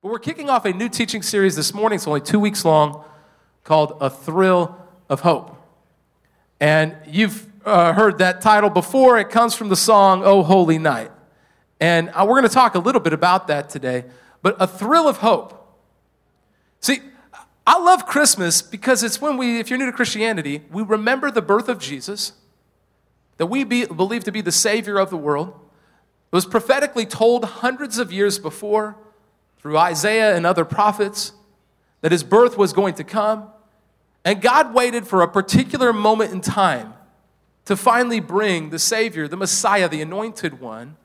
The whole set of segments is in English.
But we're kicking off a new teaching series this morning. It's only two weeks long called A Thrill of Hope. And you've uh, heard that title before. It comes from the song, Oh Holy Night. And uh, we're going to talk a little bit about that today. But a thrill of hope. See, I love Christmas because it's when we, if you're new to Christianity, we remember the birth of Jesus, that we be, believe to be the Savior of the world. It was prophetically told hundreds of years before through Isaiah and other prophets that his birth was going to come. And God waited for a particular moment in time to finally bring the Savior, the Messiah, the anointed one,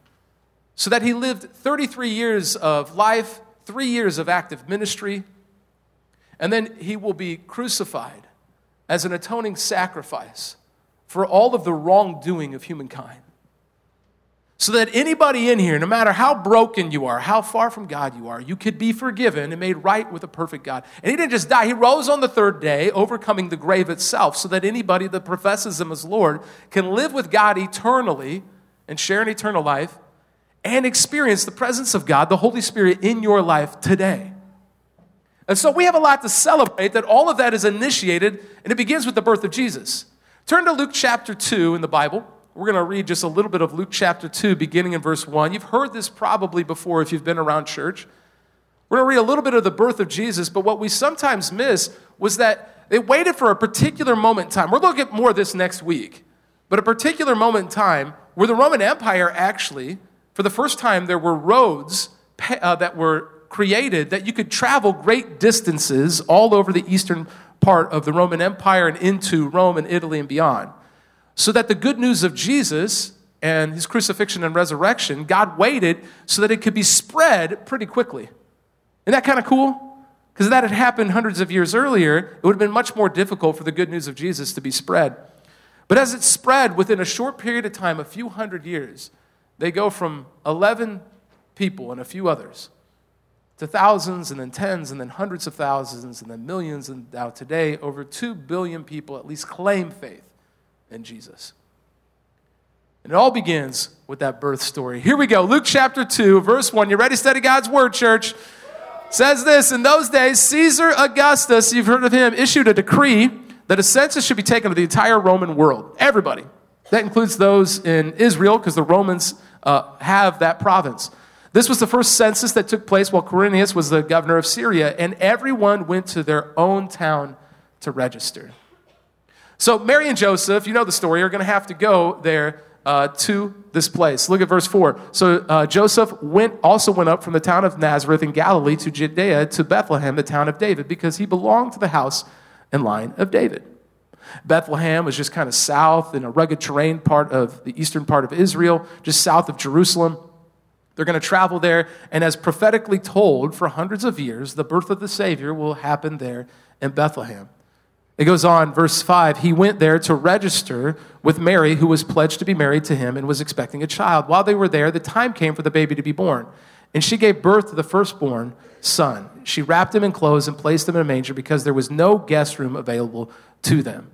so that he lived 33 years of life, three years of active ministry, and then he will be crucified as an atoning sacrifice for all of the wrongdoing of humankind. So that anybody in here, no matter how broken you are, how far from God you are, you could be forgiven and made right with a perfect God. And he didn't just die, he rose on the third day, overcoming the grave itself, so that anybody that professes him as Lord can live with God eternally and share an eternal life and experience the presence of God, the Holy Spirit, in your life today. And so we have a lot to celebrate that all of that is initiated, and it begins with the birth of Jesus. Turn to Luke chapter 2 in the Bible. We're going to read just a little bit of Luke chapter 2, beginning in verse 1. You've heard this probably before if you've been around church. We're going to read a little bit of the birth of Jesus, but what we sometimes miss was that they waited for a particular moment in time. We're looking at more of this next week, but a particular moment in time where the Roman Empire actually, for the first time, there were roads uh, that were created that you could travel great distances all over the eastern part of the Roman Empire and into Rome and Italy and beyond so that the good news of Jesus and his crucifixion and resurrection, God waited so that it could be spread pretty quickly. Isn't that kind of cool? Because if that had happened hundreds of years earlier, it would have been much more difficult for the good news of Jesus to be spread. But as it spread within a short period of time, a few hundred years, they go from 11 people and a few others to thousands and then tens and then hundreds of thousands and then millions. And now today, over 2 billion people at least claim faith in Jesus. And it all begins with that birth story. Here we go. Luke chapter 2, verse 1. You ready to study God's word, church? says this In those days, Caesar Augustus, you've heard of him, issued a decree that a census should be taken of the entire Roman world. Everybody. That includes those in Israel, because the Romans uh, have that province. This was the first census that took place while Quirinius was the governor of Syria, and everyone went to their own town to register. So, Mary and Joseph, you know the story, are going to have to go there uh, to this place. Look at verse 4. So, uh, Joseph went, also went up from the town of Nazareth in Galilee to Judea to Bethlehem, the town of David, because he belonged to the house and line of David. Bethlehem was just kind of south in a rugged terrain part of the eastern part of Israel, just south of Jerusalem. They're going to travel there, and as prophetically told for hundreds of years, the birth of the Savior will happen there in Bethlehem. It goes on, verse 5 He went there to register with Mary, who was pledged to be married to him and was expecting a child. While they were there, the time came for the baby to be born. And she gave birth to the firstborn son. She wrapped him in clothes and placed him in a manger because there was no guest room available to them.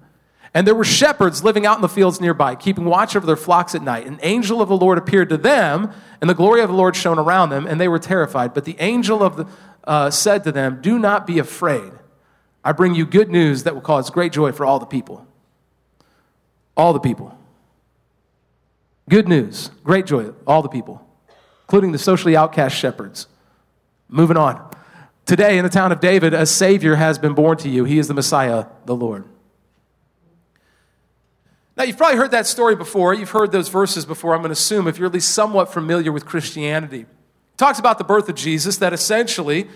And there were shepherds living out in the fields nearby, keeping watch over their flocks at night. An angel of the Lord appeared to them, and the glory of the Lord shone around them, and they were terrified. But the angel of the, uh, said to them, Do not be afraid. I bring you good news that will cause great joy for all the people. All the people. Good news, great joy, all the people, including the socially outcast shepherds. Moving on. Today, in the town of David, a Savior has been born to you. He is the Messiah, the Lord. Now, you've probably heard that story before. You've heard those verses before, I'm going to assume, if you're at least somewhat familiar with Christianity. It talks about the birth of Jesus, that essentially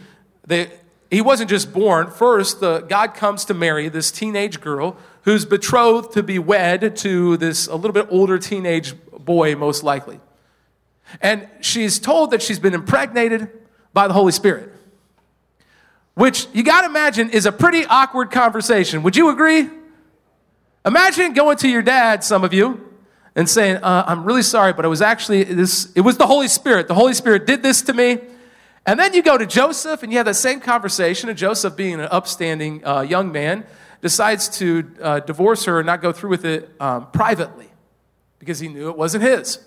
they, he wasn't just born. First, the, God comes to Mary, this teenage girl who's betrothed to be wed to this a little bit older teenage boy, most likely. And she's told that she's been impregnated by the Holy Spirit, which you got to imagine is a pretty awkward conversation. Would you agree? Imagine going to your dad, some of you, and saying, uh, I'm really sorry, but it was actually this, it was the Holy Spirit. The Holy Spirit did this to me. And then you go to Joseph and you have that same conversation, and Joseph, being an upstanding uh, young man, decides to uh, divorce her and not go through with it um, privately because he knew it wasn't his.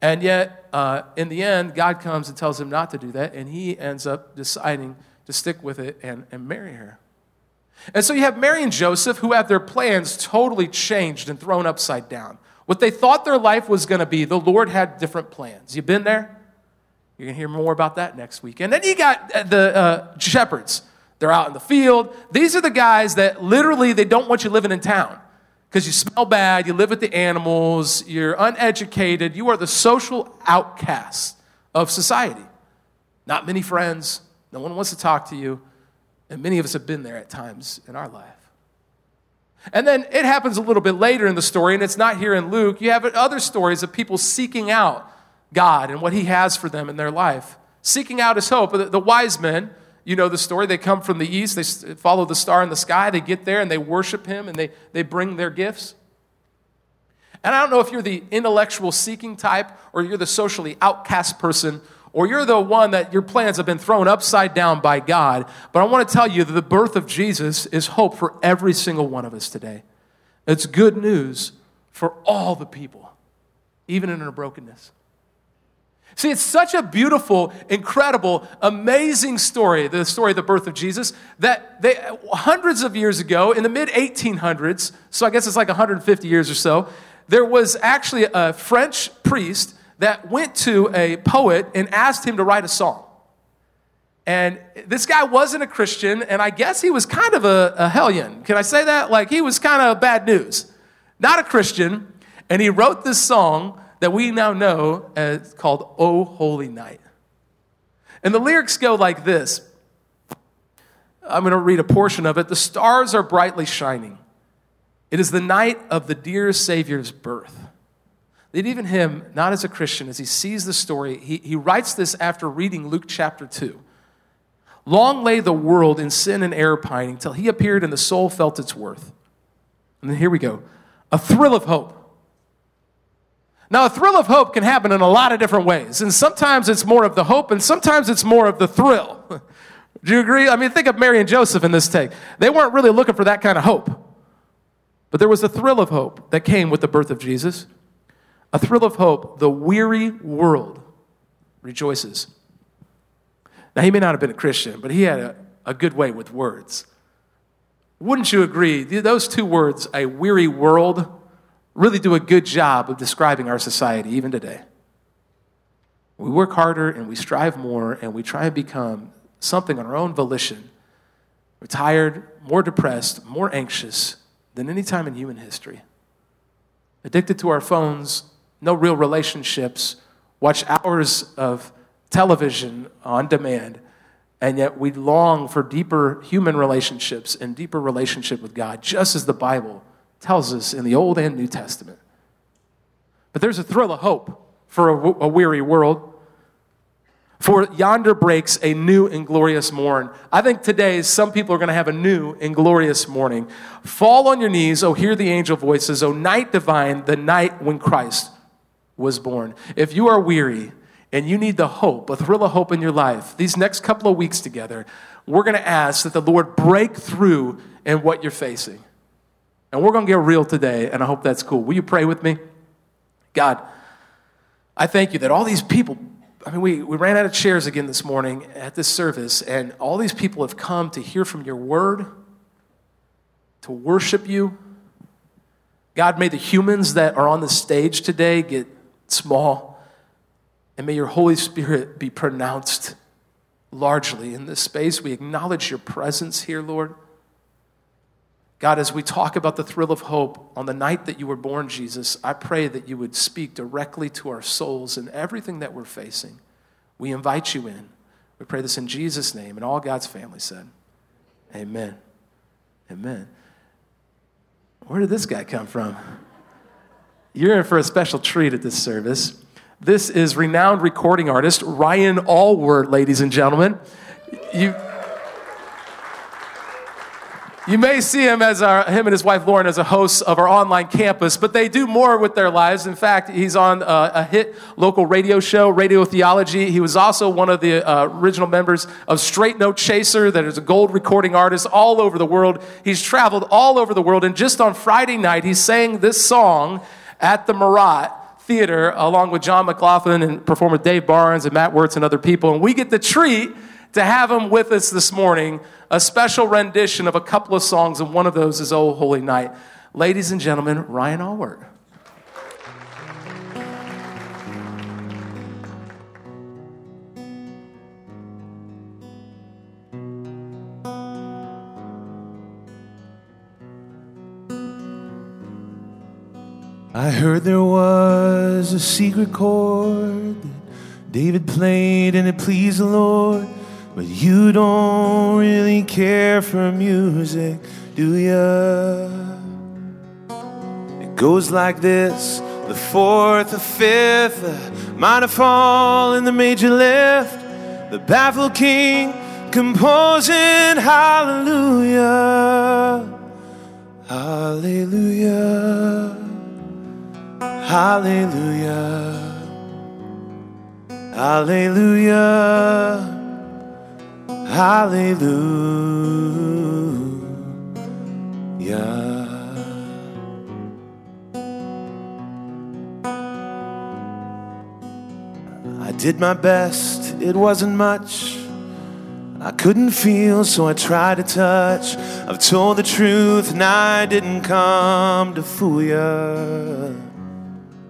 And yet, uh, in the end, God comes and tells him not to do that, and he ends up deciding to stick with it and, and marry her. And so you have Mary and Joseph who have their plans totally changed and thrown upside down. What they thought their life was going to be, the Lord had different plans. You been there? You're going to hear more about that next week. And then you got uh, the uh, shepherds. They're out in the field. These are the guys that literally they don't want you living in town because you smell bad, you live with the animals, you're uneducated, you are the social outcast of society. Not many friends, no one wants to talk to you, and many of us have been there at times in our life. And then it happens a little bit later in the story, and it's not here in Luke. You have other stories of people seeking out God and what He has for them in their life, seeking out His hope. The, wise men, you know the story, they come from the east, they follow the star in the sky, they get there and they worship Him and they, they bring their gifts. And I don't know if you're the intellectual seeking type or you're the socially outcast person or you're the one that your plans have been thrown upside down by God. But I want to tell you that the birth of Jesus is hope for every single one of us today. It's good news for all the people, even in our brokenness. See, it's such a beautiful, incredible, amazing story, the story of the birth of Jesus, that they, hundreds of years ago, in the mid 1800s, so I guess it's like 150 years or so, there was actually a French priest that went to a poet and asked him to write a song. And this guy wasn't a Christian, and I guess he was kind of a, a hellion. Can I say that? Like he was kind of bad news. Not a Christian, and he wrote this song that we now know as called "O Holy Night." And the lyrics go like this. I'm going to read a portion of it. The stars are brightly shining. It is the night of the dear Savior's birth that even him, not as a Christian, as he sees the story, he, he writes this after reading Luke chapter 2. Long lay the world in sin and error pining till he appeared and the soul felt its worth. And then here we go a thrill of hope. Now, a thrill of hope can happen in a lot of different ways. And sometimes it's more of the hope, and sometimes it's more of the thrill. Do you agree? I mean, think of Mary and Joseph in this take. They weren't really looking for that kind of hope. But there was a thrill of hope that came with the birth of Jesus a thrill of hope, the weary world rejoices. Now, he may not have been a Christian, but he had a, a good way with words. Wouldn't you agree? Those two words, a weary world, really do a good job of describing our society even today. We work harder and we strive more and we try and become something on our own volition. We're tired, more depressed, more anxious than any time in human history. Addicted to our phones, no real relationships, watch hours of television on demand, and yet we long for deeper human relationships and deeper relationship with God, just as the Bible tells us in the Old and New Testament. But there's a thrill of hope for a, a weary world. For yonder breaks a new and glorious morn. I think today some people are going to have a new and glorious morning. Fall on your knees, oh, hear the angel voices, oh, night divine, the night when Christ was born. If you are weary and you need the hope, a thrill of hope in your life, these next couple of weeks together, we're going to ask that the Lord break through in what you're facing. And we're going to get real today, and I hope that's cool. Will you pray with me? God, I thank you that all these people, I mean, we, we ran out of chairs again this morning at this service, and all these people have come to hear from your word, to worship you. God, may the humans that are on the stage today get small. And may your Holy Spirit be pronounced largely in this space. We acknowledge your presence here, Lord. God, as we talk about the thrill of hope on the night that you were born, Jesus, I pray that you would speak directly to our souls and everything that we're facing. We invite you in. We pray this in Jesus' name, and all God's family said, Amen. Amen. Where did this guy come from? You're in for a special treat at this service. This is renowned recording artist Ryan Ahlwardt, ladies and gentlemen. You, you may see him as our, him and his wife Lauren as a host of our online campus, but they do more with their lives. In fact, he's on uh, a hit local radio show, Radio Theology. He was also one of the uh, original members of Straight No Chaser, that is a gold recording artist all over the world. He's traveled all over the world, and just on Friday night, he sang this song at the Murat Theater along with Jon McLaughlin and performer Dave Barnes and Matt Wertz and other people. And we get the treat to have him with us this morning, a special rendition of a couple of songs, and one of those is Oh Holy Night. Ladies and gentlemen, Ryan Ahlwardt. I heard there was a secret chord that David played and it pleased the Lord. But you don't really care for music, do ya? It goes like this the fourth, the fifth, the minor fall, and the major lift. The baffled king composing hallelujah, hallelujah. Hallelujah. Hallelujah. Hallelujah. I did my best, it wasn't much. I couldn't feel, so I tried to touch. I've told the truth, and I didn't come to fool you.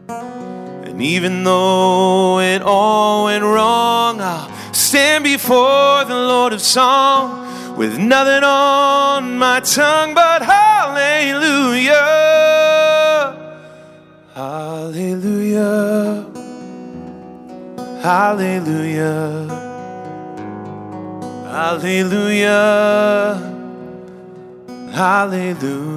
And even though it all went wrong, I'll stand before the Lord of Song with nothing on my tongue but hallelujah. Hallelujah. Hallelujah. Hallelujah. Hallelujah.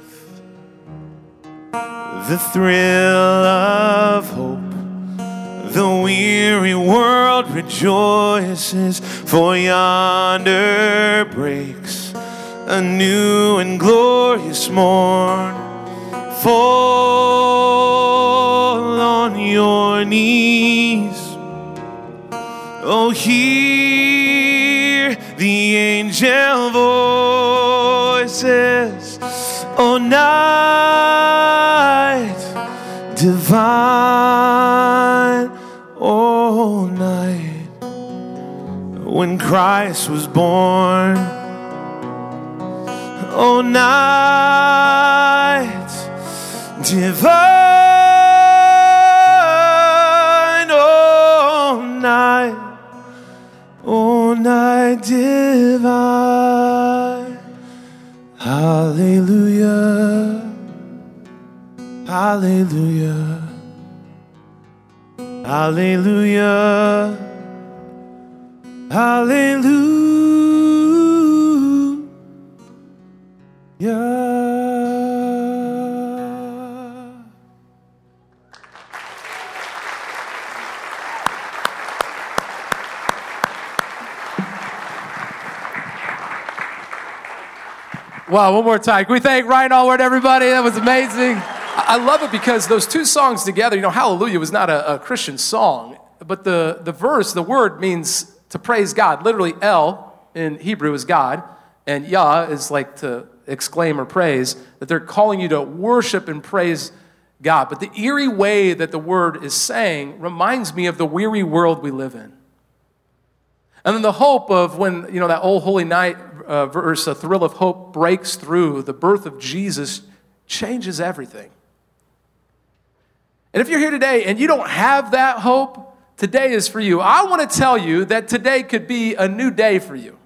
the thrill of hope. The weary world rejoices, for yonder breaks a new and glorious morn. Fall on your knees. Oh, hear the angel voices. Oh, night divine. Oh, night when Christ was born. Oh, night divine. Oh, night. Oh, night divine. Hallelujah. Hallelujah. Hallelujah. Wow, one more time. Can we thank Ryan Ahlwardt, everybody? That was amazing. I love it because those two songs together, you know, Hallelujah was not a, a Christian song, but the, the verse, the word means to praise God. Literally, El in Hebrew is God, and Yah is like to exclaim or praise, that they're calling you to worship and praise God. But the eerie way that the word is saying reminds me of the weary world we live in. And then the hope of when, you know, that old Holy Night uh, verse, a thrill of hope breaks through, the birth of Jesus changes everything. And if you're here today and you don't have that hope, today is for you. I want to tell you that today could be a new day for you.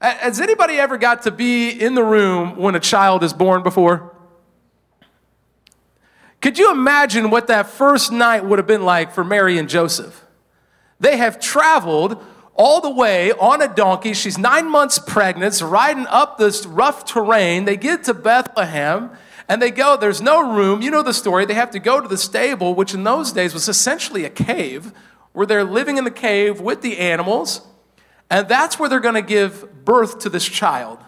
Has anybody ever got to be in the room when a child is born before? Could you imagine what that first night would have been like for Mary and Joseph? They have traveled all the way on a donkey. She's nine months pregnant, riding up this rough terrain. They get to Bethlehem and they go, there's no room. You know the story. They have to go to the stable, which in those days was essentially a cave, where they're living in the cave with the animals. And that's where they're going to give birth to this child.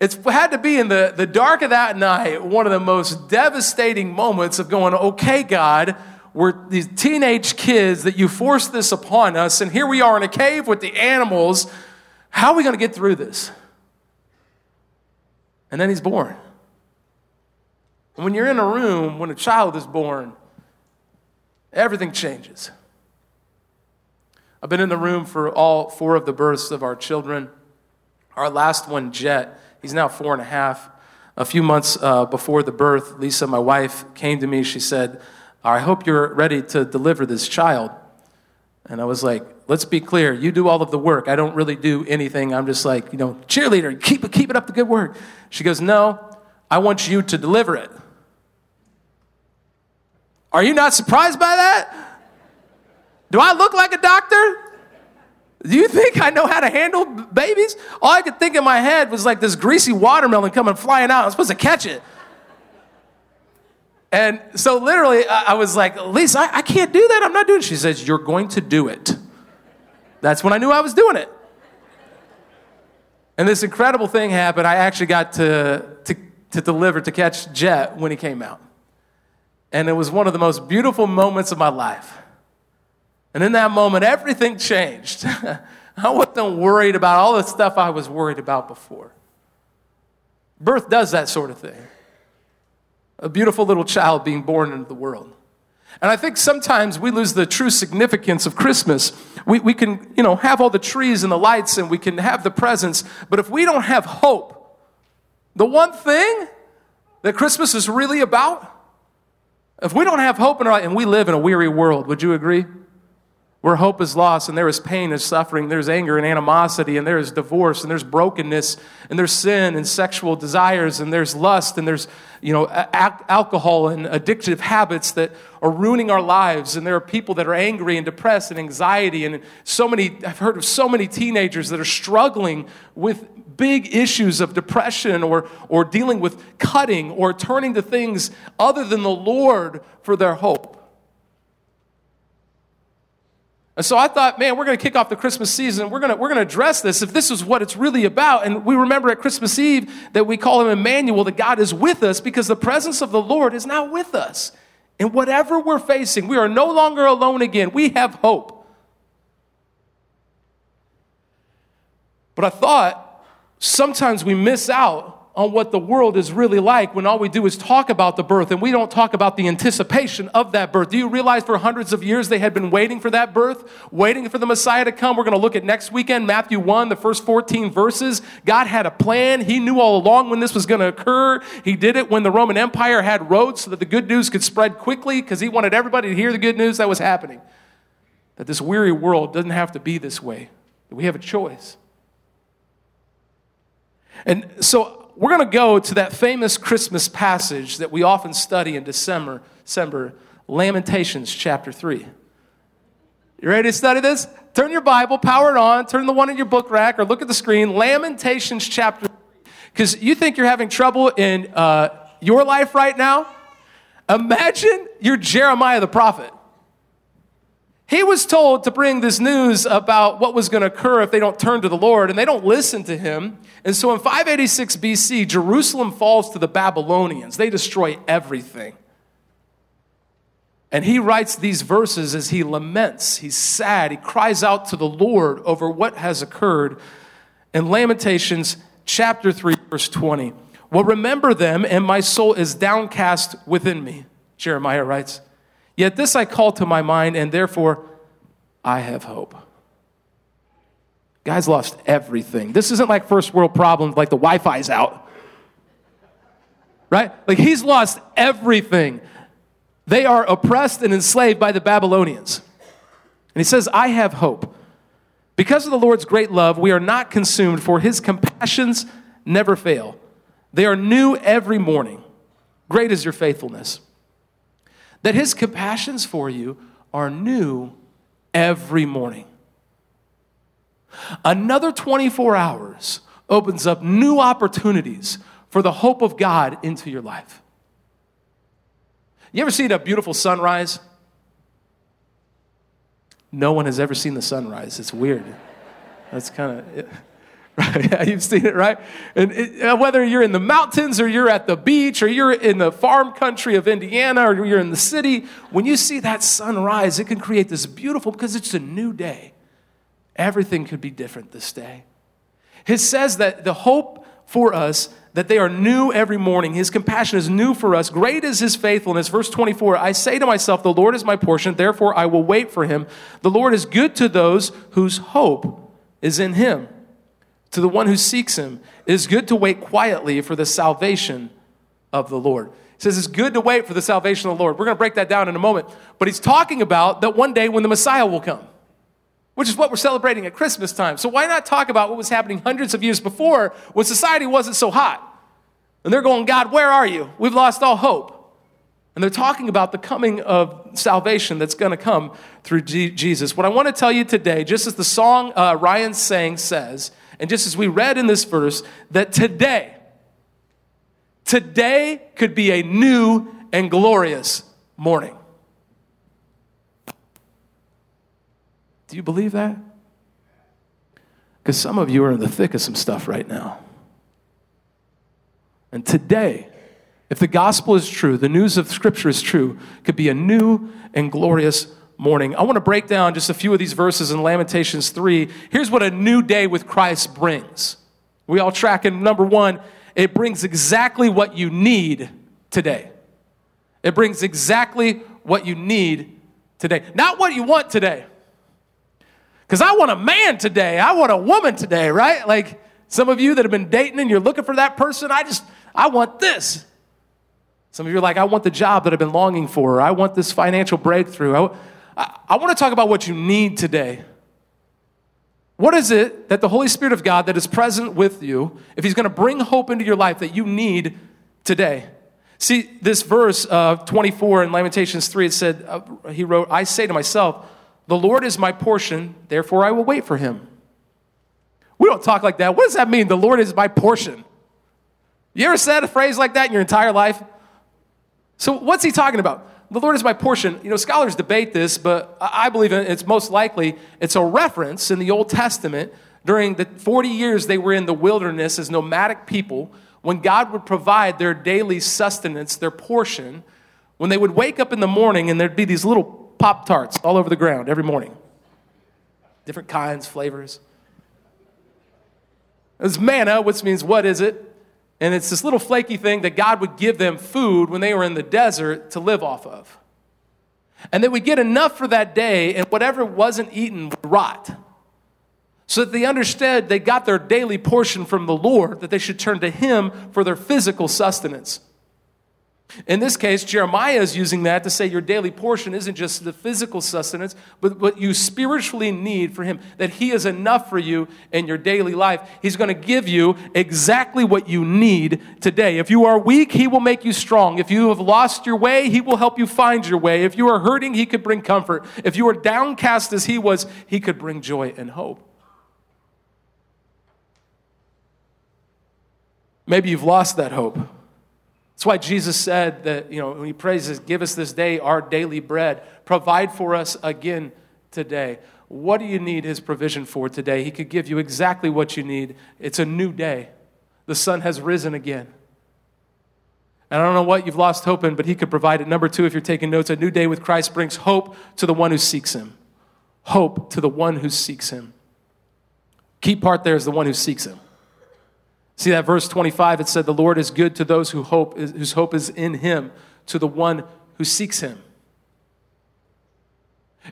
It's had to be in the, the dark of that night, one of the most devastating moments of going, okay, God, we're these teenage kids that you forced this upon us, and here we are in a cave with the animals. How are we going to get through this? And then he's born. And when you're in a room, when a child is born, everything changes. I've been in the room for all four of the births of our children. Our last one, Jet, he's now four and a half. A few months uh, before the birth, Lisa, my wife, came to me. She said, I hope you're ready to deliver this child. And I was like, let's be clear. You do all of the work. I don't really do anything. I'm just like, you know, cheerleader, keep, keep it up the good work. She goes, no, I want you to deliver it. Are you not surprised by that? Do I look like a doctor? Do you think I know how to handle babies? All I could think in my head was like this greasy watermelon coming flying out. I'm supposed to catch it. And so literally, I was like, Lisa, I, I can't do that. I'm not doing it. She says, You're going to do it. That's when I knew I was doing it. And this incredible thing happened. I actually got to, to, to deliver, to catch Jet when he came out. And it was one of the most beautiful moments of my life. And in that moment, everything changed. I wasn't worried about all the stuff I was worried about before. Birth does that sort of thing. A beautiful little child being born into the world. And I think sometimes we lose the true significance of Christmas. We, we can, you know, have all the trees and the lights and we can have the presents, but if we don't have hope, the one thing that Christmas is really about, if we don't have hope in our life, and we live in a weary world, would you agree? where hope is lost and there is pain and suffering, there's anger and animosity, and there is divorce, and there's brokenness, and there's sin and sexual desires, and there's lust, and there's you know alcohol and addictive habits that are ruining our lives, and there are people that are angry and depressed and anxiety, and so many I've heard of so many teenagers that are struggling with big issues of depression or or dealing with cutting or turning to things other than the Lord for their hope. And so I thought, man, we're going to kick off the Christmas season. We're going to, we're going to address this if this is what it's really about. And we remember at Christmas Eve that we call him Emmanuel, that God is with us because the presence of the Lord is now with us. And whatever we're facing, we are no longer alone again. We have hope. But I thought sometimes we miss out on what the world is really like when all we do is talk about the birth and we don't talk about the anticipation of that birth. Do you realize for hundreds of years they had been waiting for that birth, waiting for the Messiah to come? We're going to look at next weekend, Matthew 1, the first 14 verses. God had a plan. He knew all along when this was going to occur. He did it when the Roman Empire had roads so that the good news could spread quickly because he wanted everybody to hear the good news that was happening. That this weary world doesn't have to be this way, that we have a choice. And so we're going to go to that famous Christmas passage that we often study in December, December, Lamentations chapter 3. You ready to study this? Turn your Bible, power it on, turn the one in your book rack, or look at the screen. Lamentations chapter 3. Because you think you're having trouble in uh, your life right now? Imagine you're Jeremiah the prophet. He was told to bring this news about what was going to occur if they don't turn to the Lord, and they don't listen to him. And so in 586 BC, Jerusalem falls to the Babylonians. They destroy everything. And he writes these verses as he laments. He's sad. He cries out to the Lord over what has occurred. In Lamentations chapter 3, verse 20. Well, remember them, and my soul is downcast within me, Jeremiah writes. Yet this I call to my mind, and therefore I have hope. Guy's lost everything. This isn't like first world problems, like the Wi Fi's out. Right? Like he's lost everything. They are oppressed and enslaved by the Babylonians. And he says, I have hope. Because of the Lord's great love, we are not consumed, for his compassions never fail. They are new every morning. Great is your faithfulness that his compassions for you are new every morning. Another 24 hours opens up new opportunities for the hope of God into your life. You ever seen a beautiful sunrise? No one has ever seen the sunrise. It's weird. That's kind of. Right? You've seen it, right? And it, uh, whether you're in the mountains or you're at the beach or you're in the farm country of Indiana or you're in the city, when you see that sunrise, it can create this beautiful, because it's a new day. Everything could be different this day. It says that the hope for us that they are new every morning. His compassion is new for us. Great is his faithfulness. Verse 24 I say to myself, The Lord is my portion, therefore I will wait for him. The Lord is good to those whose hope is in him. To the one who seeks him, it is good to wait quietly for the salvation of the Lord. He says it's good to wait for the salvation of the Lord. We're going to break that down in a moment. But he's talking about that one day when the Messiah will come which is what we're celebrating at Christmas time. So why not talk about what was happening hundreds of years before when society wasn't so hot? And they're going, God, where are you? We've lost all hope. And they're talking about the coming of salvation that's going to come through G- Jesus. What I want to tell you today, just as the song uh, Ryan sang says, and just as we read in this verse, that today, today could be a new and glorious morning. Do you believe that? Because some of you are in the thick of some stuff right now. And today, if the gospel is true, the news of Scripture is true, could be a new and glorious morning. I want to break down just a few of these verses in Lamentations 3. Here's what a new day with Christ brings. We all track in number one, it brings exactly what you need today. It brings exactly what you need today. Not what you want today. Because I want a man today. I want a woman today, right? Like some of you that have been dating and you're looking for that person, I just, I want this. Some of you are like, I want the job that I've been longing for. I want this financial breakthrough. I, I, I want to talk about what you need today. What is it that the Holy Spirit of God that is present with you, if He's going to bring hope into your life that you need today? See, this verse uh, 24 in Lamentations 3, it said, uh, He wrote, I say to myself, the Lord is my portion, therefore I will wait for him. We don't talk like that. What does that mean? The Lord is my portion. You ever said a phrase like that in your entire life? So, what's he talking about? The Lord is my portion. You know, scholars debate this, but I believe it's most likely it's a reference in the Old Testament during the 40 years they were in the wilderness as nomadic people, when God would provide their daily sustenance, their portion, when they would wake up in the morning and there'd be these little Pop Tarts all over the ground every morning. Different kinds, flavors. It's manna, which means what is it? And it's this little flaky thing that God would give them food when they were in the desert to live off of. And they would get enough for that day, and whatever wasn't eaten would rot. So that they understood they got their daily portion from the Lord, that they should turn to Him for their physical sustenance. In this case, Jeremiah is using that to say your daily portion isn't just the physical sustenance, but what you spiritually need for Him, that He is enough for you in your daily life. He's going to give you exactly what you need today. If you are weak, He will make you strong. If you have lost your way, He will help you find your way. If you are hurting, He could bring comfort. If you are downcast as He was, He could bring joy and hope. Maybe you've lost that hope. That's why Jesus said that, you know, when he prays, give us this day our daily bread. Provide for us again today. What do you need his provision for today? He could give you exactly what you need. It's a new day. The sun has risen again. And I don't know what you've lost hope in, but he could provide it. Number two, if you're taking notes, a new day with Christ brings hope to the one who seeks him. Hope to the one who seeks him. Key part there is the one who seeks him. See that verse 25, it said, The Lord is good to those who hope, whose hope is in him, to the one who seeks him.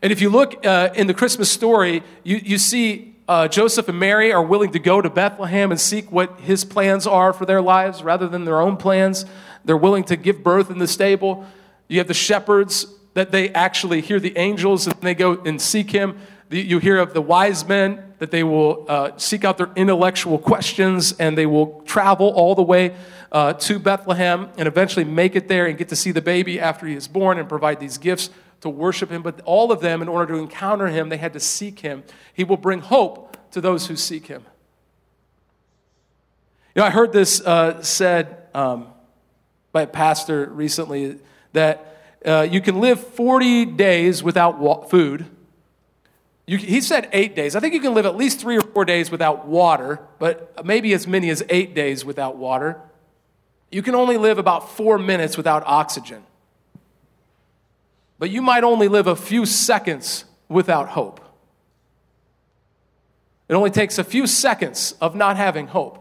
And if you look uh, in the Christmas story, you, you see uh, Joseph and Mary are willing to go to Bethlehem and seek what his plans are for their lives rather than their own plans. They're willing to give birth in the stable. You have the shepherds that they actually hear the angels and they go and seek him. You hear of the wise men that they will uh, seek out their intellectual questions and they will travel all the way uh, to Bethlehem and eventually make it there and get to see the baby after he is born and provide these gifts to worship him. But all of them, in order to encounter him, they had to seek him. He will bring hope to those who seek him. You know, I heard this uh, said um, by a pastor recently that uh, you can live 40 days without wa- food. You, he said eight days. I think you can live at least three or four days without water, but maybe as many as eight days without water. You can only live about four minutes without oxygen. But you might only live a few seconds without hope. It only takes a few seconds of not having hope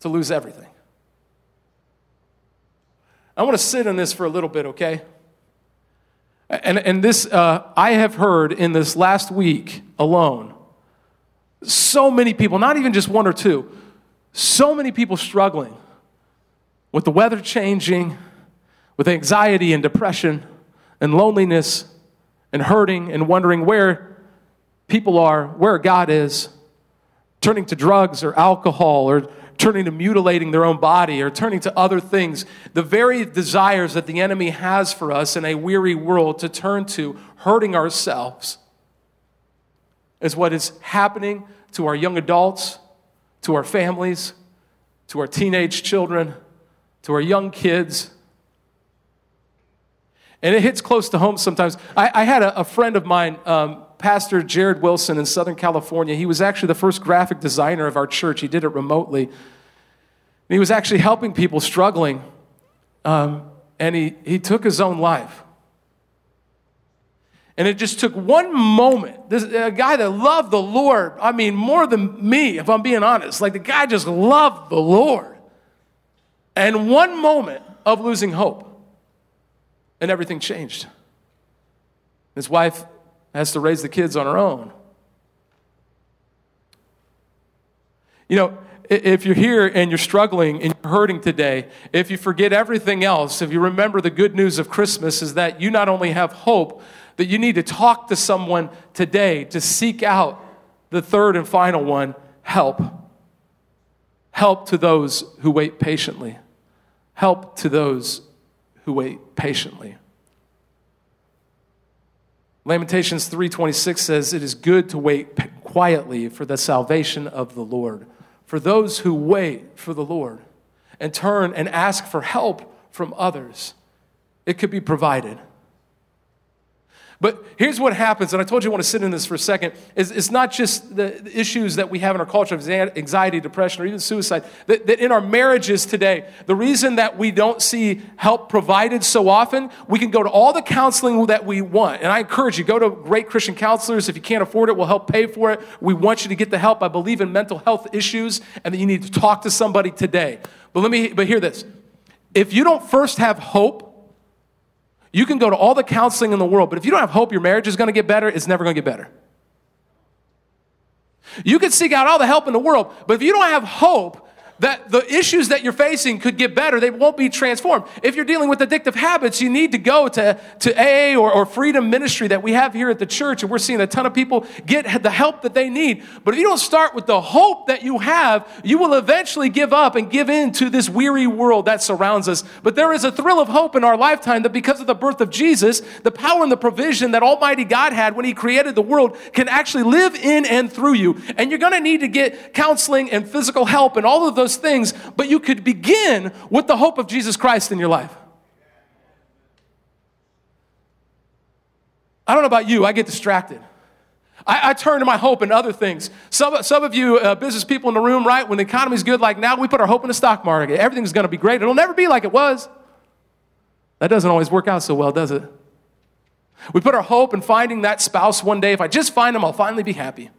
to lose everything. I want to sit in this for a little bit, okay? And, and this, uh, I have heard in this last week alone, so many people, not even just one or two, so many people struggling with the weather changing, with anxiety and depression and loneliness and hurting and wondering where people are, where God is, turning to drugs or alcohol or turning to mutilating their own body or turning to other things. The very desires that the enemy has for us in a weary world to turn to, hurting ourselves, is what is happening to our young adults, to our families, to our teenage children, to our young kids. And it hits close to home sometimes. I, I had a, a, friend of mine, um, Pastor Jared Wilson in Southern California. He was actually the first graphic designer of our church. He did it remotely. And he was actually helping people struggling. Um, and he, he took his own life. And it just took one moment. This a guy that loved the Lord, I mean, more than me, if I'm being honest. Like the guy just loved the Lord. And one moment of losing hope. And everything changed. His wife has to raise the kids on her own. You know, if you're here and you're struggling and you're hurting today, if you forget everything else, if you remember the good news of Christmas is that you not only have hope, that you need to talk to someone today to seek out the third and final one help. Help to those who wait patiently. Help to those who wait patiently. Lamentations 3:26 says it is good to wait quietly for the salvation of the Lord. For those who wait for the Lord and turn and ask for help from others, it could be provided. But here's what happens, and I told you I want to sit in this for a second. Is it's not just the issues that we have in our culture of anxiety, depression, or even suicide. That, that in our marriages today, the reason that we don't see help provided so often, we can go to all the counseling that we want. And I encourage you, go to great Christian counselors. If you can't afford it, we'll help pay for it. We want you to get the help. I believe in mental health issues and that you need to talk to somebody today. But let me, but hear this. If you don't first have hope, you can go to all the counseling in the world, but if you don't have hope your marriage is going to get better, it's never going to get better. You can seek out all the help in the world, but if you don't have hope, that the issues that you're facing could get better. They won't be transformed. If you're dealing with addictive habits, you need to go to, to AA or, or Freedom Ministry that we have here at the church, and we're seeing a ton of people get the help that they need. But if you don't start with the hope that you have, you will eventually give up and give in to this weary world that surrounds us. But there is a thrill of hope in our lifetime that because of the birth of Jesus, the power and the provision that Almighty God had when He created the world can actually live in and through you. And you're going to need to get counseling and physical help and all of those those things, but you could begin with the hope of Jesus Christ in your life. I don't know about you, I get distracted. I, I turn to my hope in other things. Some, some of you uh, business people in the room, right, when the economy's good like now, we put our hope in the stock market. Everything's going to be great. It'll never be like it was. That doesn't always work out so well, does it? We put our hope in finding that spouse one day. If I just find them, I'll finally be happy.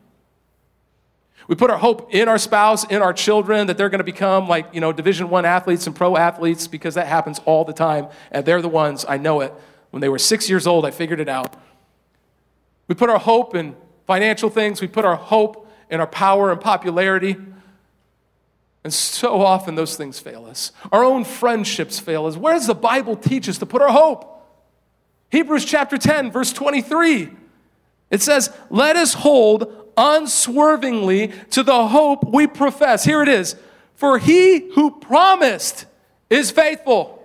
We put our hope in our spouse, in our children, that they're going to become like, you know, Division One athletes and pro athletes because that happens all the time. And they're the ones, I know it. When they were six years old, I figured it out. We put our hope in financial things. We put our hope in our power and popularity. And so often those things fail us. Our own friendships fail us. Where does the Bible teach us to put our hope? Hebrews chapter 10, verse 23. It says, Let us hold unswervingly to the hope we profess. Here it is. For he who promised is faithful.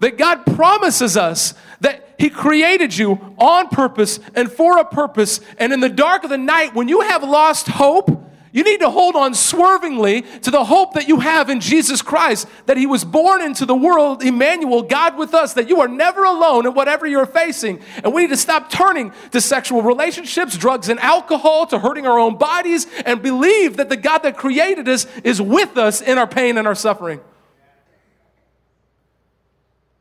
that God promises us that He created you on purpose and for a purpose. And in the dark of the night, when you have lost hope, you need to hold on swervingly to the hope that you have in Jesus Christ, that He was born into the world, Emmanuel, God with us, that you are never alone in whatever you're facing. And we need to stop turning to sexual relationships, drugs, and alcohol, to hurting our own bodies, and believe that the God that created us is with us in our pain and our suffering.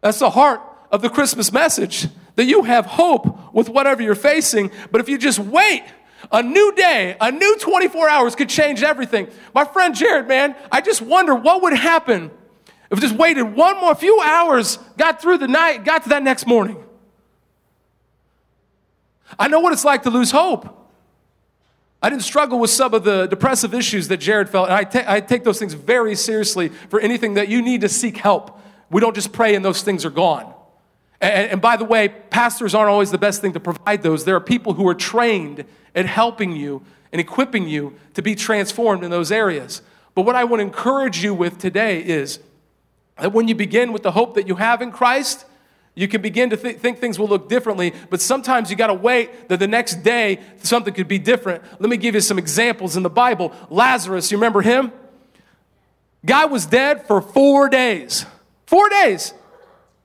That's the heart of the Christmas message that you have hope with whatever you're facing, but if you just wait, a new day, a new 24 hours could change everything. My friend Jared, man, I just wonder what would happen if just waited one more few hours, got through the night, got to that next morning. I know what it's like to lose hope. I didn't struggle with some of the depressive issues that Jared felt, and I, I take those things very seriously for anything that you need to seek help. We don't just pray and those things are gone. And, and, by the way, pastors aren't always the best thing to provide those. There are people who are trained at helping you and equipping you to be transformed in those areas. But what I want to encourage you with today is that when you begin with the hope that you have in Christ, you can begin to th- think things will look differently, but sometimes you got to wait that the next day something could be different. Let me give you some examples in the Bible. Lazarus, you remember him? Guy was dead for four days. Four days.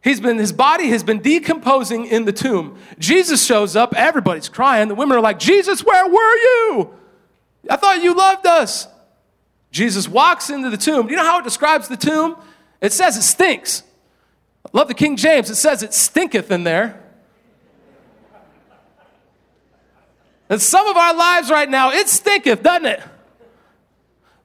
He's been, his body has been decomposing in the tomb. Jesus shows up, everybody's crying. The women are like, Jesus, where were you? I thought you loved us. Jesus walks into the tomb. Do you know how it describes the tomb? It says it stinks. Love the King James. It says it stinketh in there. And some of our lives right now, it stinketh, doesn't it?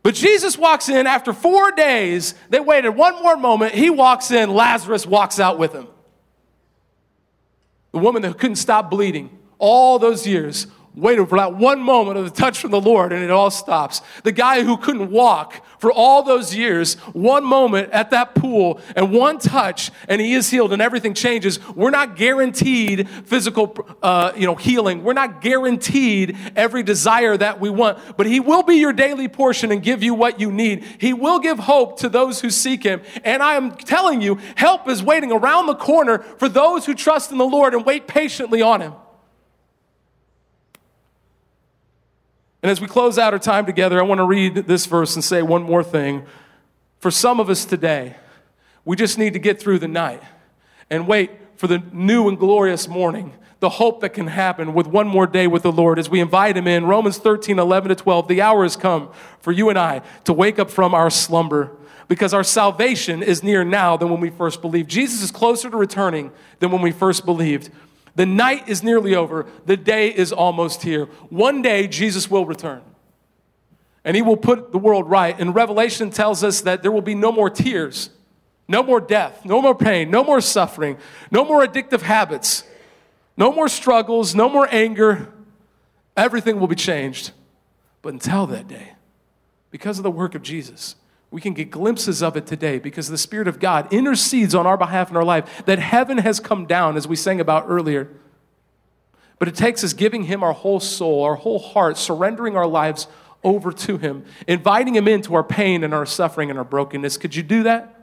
But Jesus walks in after four days. They waited one more moment. He walks in. Lazarus walks out with him. The woman that couldn't stop bleeding all those years waited for that one moment of the touch from the Lord and it all stops. The guy who couldn't walk for all those years, one moment at that pool and one touch and he is healed and everything changes. We're not guaranteed physical uh, you know, healing. We're not guaranteed every desire that we want, but he will be your daily portion and give you what you need. He will give hope to those who seek him. And I am telling you, help is waiting around the corner for those who trust in the Lord and wait patiently on him. And as we close out our time together, I want to read this verse and say one more thing. For some of us today, we just need to get through the night and wait for the new and glorious morning, the hope that can happen with one more day with the Lord as we invite Him in. Romans 13, 11 to 12, the hour has come for you and I to wake up from our slumber because our salvation is near now than when we first believed. Jesus is closer to returning than when we first believed. The night is nearly over. The day is almost here. One day, Jesus will return. And he will put the world right. And Revelation tells us that there will be no more tears, no more death, no more pain, no more suffering, no more addictive habits, no more struggles, no more anger. Everything will be changed. But until that day, because of the work of Jesus, we can get glimpses of it today because the Spirit of God intercedes on our behalf in our life, that heaven has come down, as we sang about earlier. But it takes us giving Him our whole soul, our whole heart, surrendering our lives over to Him, inviting Him into our pain and our suffering and our brokenness. Could you do that?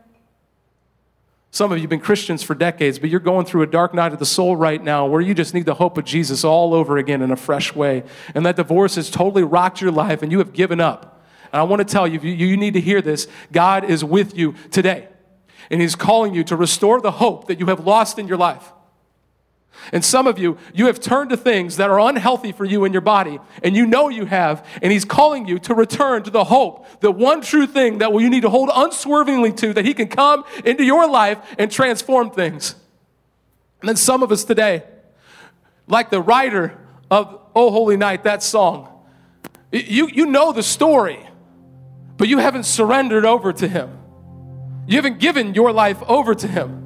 Some of you have been Christians for decades, but you're going through a dark night of the soul right now where you just need the hope of Jesus all over again in a fresh way. And that divorce has totally rocked your life and you have given up. And I want to tell you, you, you need to hear this. God is with you today. And He's calling you to restore the hope that you have lost in your life. And some of you, you have turned to things that are unhealthy for you in your body, and you know you have, and He's calling you to return to the hope, the one true thing that you need to hold unswervingly to, that He can come into your life and transform things. And then some of us today, like the writer of Oh Holy Night, that song, you, you know the story but you haven't surrendered over to Him. You haven't given your life over to Him.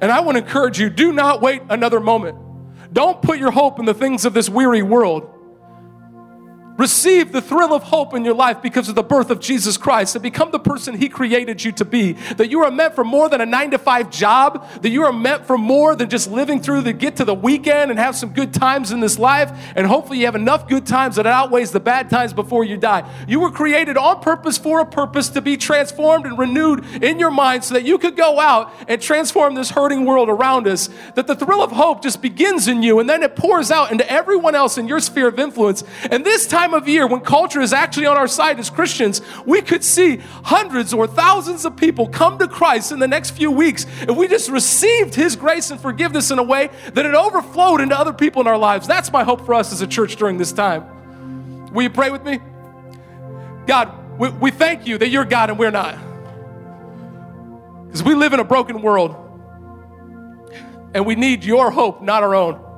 And I want to encourage you do not wait another moment. Don't put your hope in the things of this weary world. Receive the thrill of hope in your life because of the birth of Jesus Christ and become the person He created you to be. That you are meant for more than a nine to five job, that you are meant for more than just living through to get to the weekend and have some good times in this life. And hopefully, you have enough good times that it outweighs the bad times before you die. You were created on purpose for a purpose to be transformed and renewed in your mind so that you could go out and transform this hurting world around us. That the thrill of hope just begins in you and then it pours out into everyone else in your sphere of influence. And this time, time of year when culture is actually on our side as Christians, we could see hundreds or thousands of people come to Christ in the next few weeks if we just received His grace and forgiveness in a way that it overflowed into other people in our lives. That's my hope for us as a church during this time. Will you pray with me? God, we, we thank you that you're God and we're not. Because we live in a broken world and we need your hope, not our own.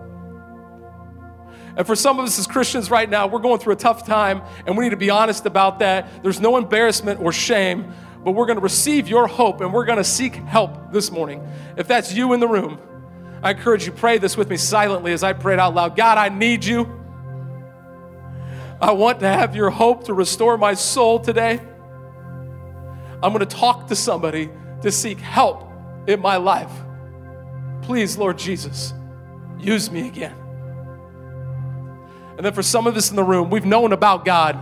And for some of us as Christians right now, we're going through a tough time and we need to be honest about that. There's no embarrassment or shame, but we're going to receive your hope and we're going to seek help this morning. If that's you in the room, I encourage you pray this with me silently as I pray it out loud. God, I need you. I want to have your hope to restore my soul today. I'm going to talk to somebody to seek help in my life. Please, Lord Jesus, use me again. And then for some of us in the room, we've known about God,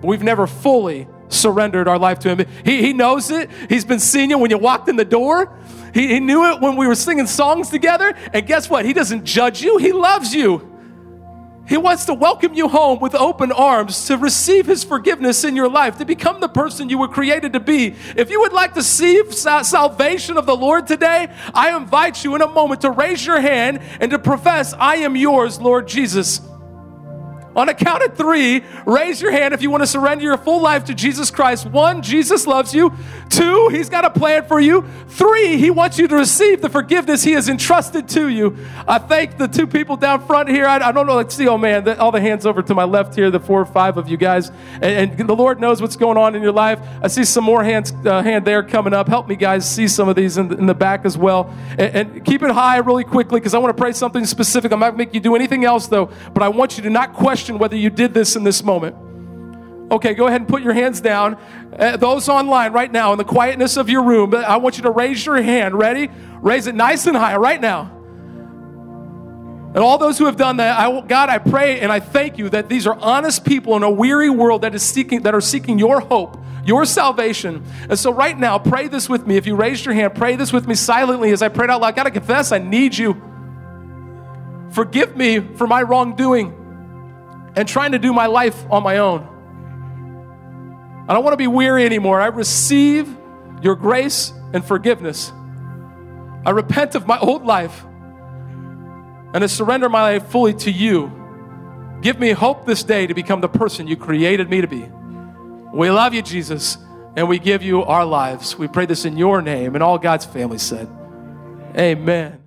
but we've never fully surrendered our life to Him. He, he knows it. He's been seeing you when you walked in the door. He, he knew it when we were singing songs together. And guess what? He doesn't judge you, He loves you. He wants to welcome you home with open arms to receive His forgiveness in your life, to become the person you were created to be. If you would like to see salvation of the Lord today, I invite you in a moment to raise your hand and to profess, I am yours, Lord Jesus. On a count of three, raise your hand if you want to surrender your full life to Jesus Christ. One, Jesus loves you. Two, He's got a plan for you. Three, He wants you to receive the forgiveness He has entrusted to you. I thank the two people down front here. I, I don't know, let's see, oh man, the, all the hands over to my left here, the four or five of you guys. And, and the Lord knows what's going on in your life. I see some more hands, uh, hand there coming up. Help me, guys, see some of these in the, in the back as well. And, and keep it high really quickly because I want to pray something specific. I'm not make you do anything else though, but I want you to not question question whether you did this in this moment. Okay, go ahead and put your hands down. Uh, those online right now in the quietness of your room, I want you to raise your hand. Ready? Raise it nice and high right now. And all those who have done that, I, God, I pray and I thank you that these are honest people in a weary world that is seeking that are seeking your hope, your salvation. And so right now, pray this with me. If you raised your hand, pray this with me silently as I prayed out loud. God, I confess I need you. Forgive me for my wrongdoing and trying to do my life on my own. I don't want to be weary anymore. I receive your grace and forgiveness. I repent of my old life and I surrender my life fully to you. Give me hope this day to become the person you created me to be. We love you, Jesus, and we give you our lives. We pray this in your name, and all God's family said, Amen.